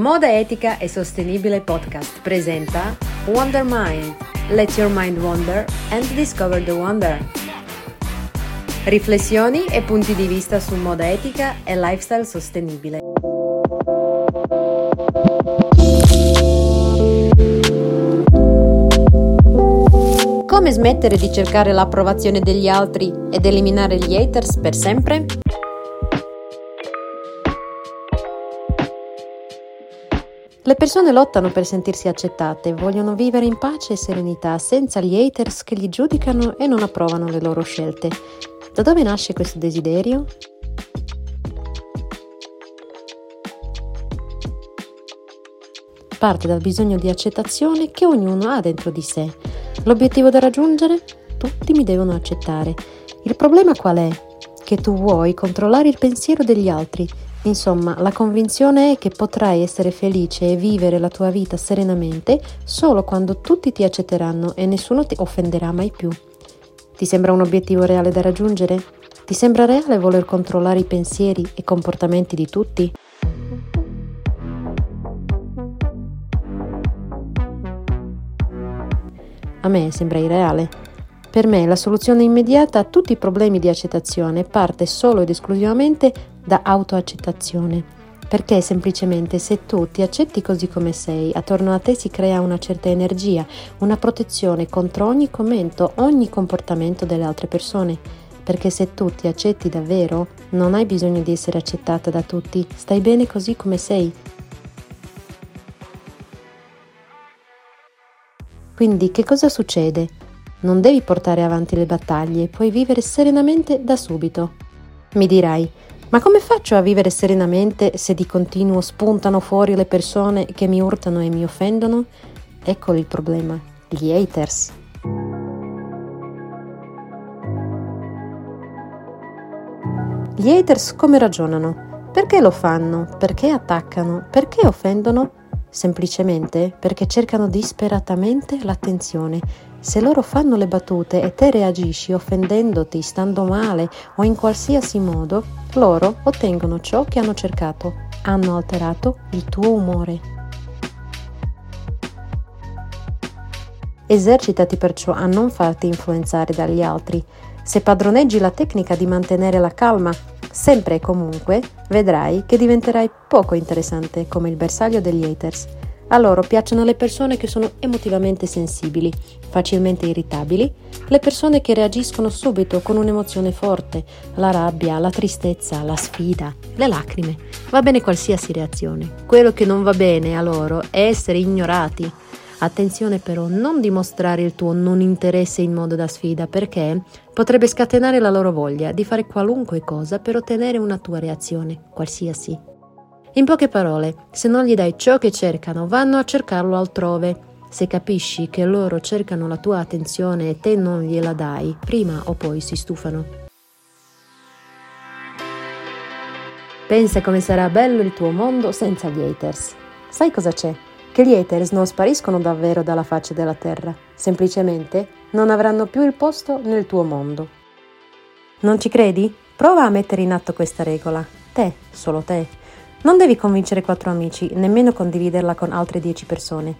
Moda Etica e Sostenibile Podcast presenta Wonder Mind. Let your mind wander and discover the wonder. Riflessioni e punti di vista su moda etica e lifestyle sostenibile. Come smettere di cercare l'approvazione degli altri ed eliminare gli haters per sempre? Le persone lottano per sentirsi accettate, vogliono vivere in pace e serenità, senza gli haters che li giudicano e non approvano le loro scelte. Da dove nasce questo desiderio? Parte dal bisogno di accettazione che ognuno ha dentro di sé. L'obiettivo da raggiungere? Tutti mi devono accettare. Il problema qual è? Che tu vuoi controllare il pensiero degli altri Insomma, la convinzione è che potrai essere felice e vivere la tua vita serenamente solo quando tutti ti accetteranno e nessuno ti offenderà mai più. Ti sembra un obiettivo reale da raggiungere? Ti sembra reale voler controllare i pensieri e comportamenti di tutti? A me sembra irreale. Per me la soluzione immediata a tutti i problemi di accettazione parte solo ed esclusivamente da autoaccettazione. Perché semplicemente se tu ti accetti così come sei, attorno a te si crea una certa energia, una protezione contro ogni commento, ogni comportamento delle altre persone. Perché se tu ti accetti davvero, non hai bisogno di essere accettata da tutti, stai bene così come sei. Quindi che cosa succede? Non devi portare avanti le battaglie, puoi vivere serenamente da subito. Mi dirai, ma come faccio a vivere serenamente se di continuo spuntano fuori le persone che mi urtano e mi offendono? Ecco il problema, gli haters. Gli haters come ragionano? Perché lo fanno? Perché attaccano? Perché offendono? Semplicemente perché cercano disperatamente l'attenzione se loro fanno le battute e te reagisci offendendoti, stando male o in qualsiasi modo, loro ottengono ciò che hanno cercato, hanno alterato il tuo umore. Esercitati perciò a non farti influenzare dagli altri. Se padroneggi la tecnica di mantenere la calma, sempre e comunque, vedrai che diventerai poco interessante come il bersaglio degli haters. A loro piacciono le persone che sono emotivamente sensibili, facilmente irritabili, le persone che reagiscono subito con un'emozione forte, la rabbia, la tristezza, la sfida, le lacrime. Va bene qualsiasi reazione. Quello che non va bene a loro è essere ignorati. Attenzione però, non dimostrare il tuo non interesse in modo da sfida perché potrebbe scatenare la loro voglia di fare qualunque cosa per ottenere una tua reazione, qualsiasi. In poche parole, se non gli dai ciò che cercano, vanno a cercarlo altrove. Se capisci che loro cercano la tua attenzione e te non gliela dai, prima o poi si stufano. Pensa come sarà bello il tuo mondo senza gli haters. Sai cosa c'è? Che gli haters non spariscono davvero dalla faccia della terra, semplicemente non avranno più il posto nel tuo mondo. Non ci credi? Prova a mettere in atto questa regola. Te, solo te, non devi convincere quattro amici, nemmeno condividerla con altre dieci persone.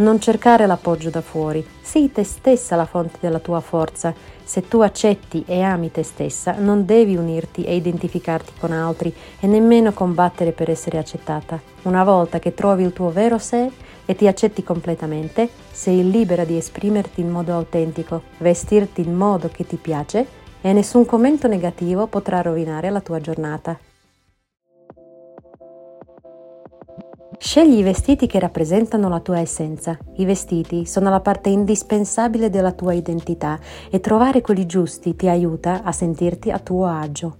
Non cercare l'appoggio da fuori. Sii te stessa la fonte della tua forza. Se tu accetti e ami te stessa, non devi unirti e identificarti con altri e nemmeno combattere per essere accettata. Una volta che trovi il tuo vero sé e ti accetti completamente, sei libera di esprimerti in modo autentico, vestirti in modo che ti piace e nessun commento negativo potrà rovinare la tua giornata. Scegli i vestiti che rappresentano la tua essenza. I vestiti sono la parte indispensabile della tua identità e trovare quelli giusti ti aiuta a sentirti a tuo agio.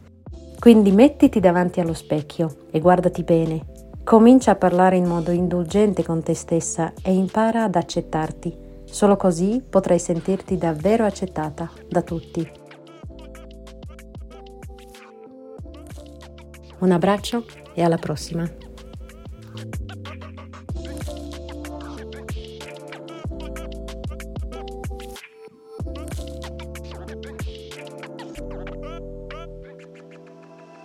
Quindi mettiti davanti allo specchio e guardati bene. Comincia a parlare in modo indulgente con te stessa e impara ad accettarti. Solo così potrai sentirti davvero accettata da tutti. Un abbraccio e alla prossima.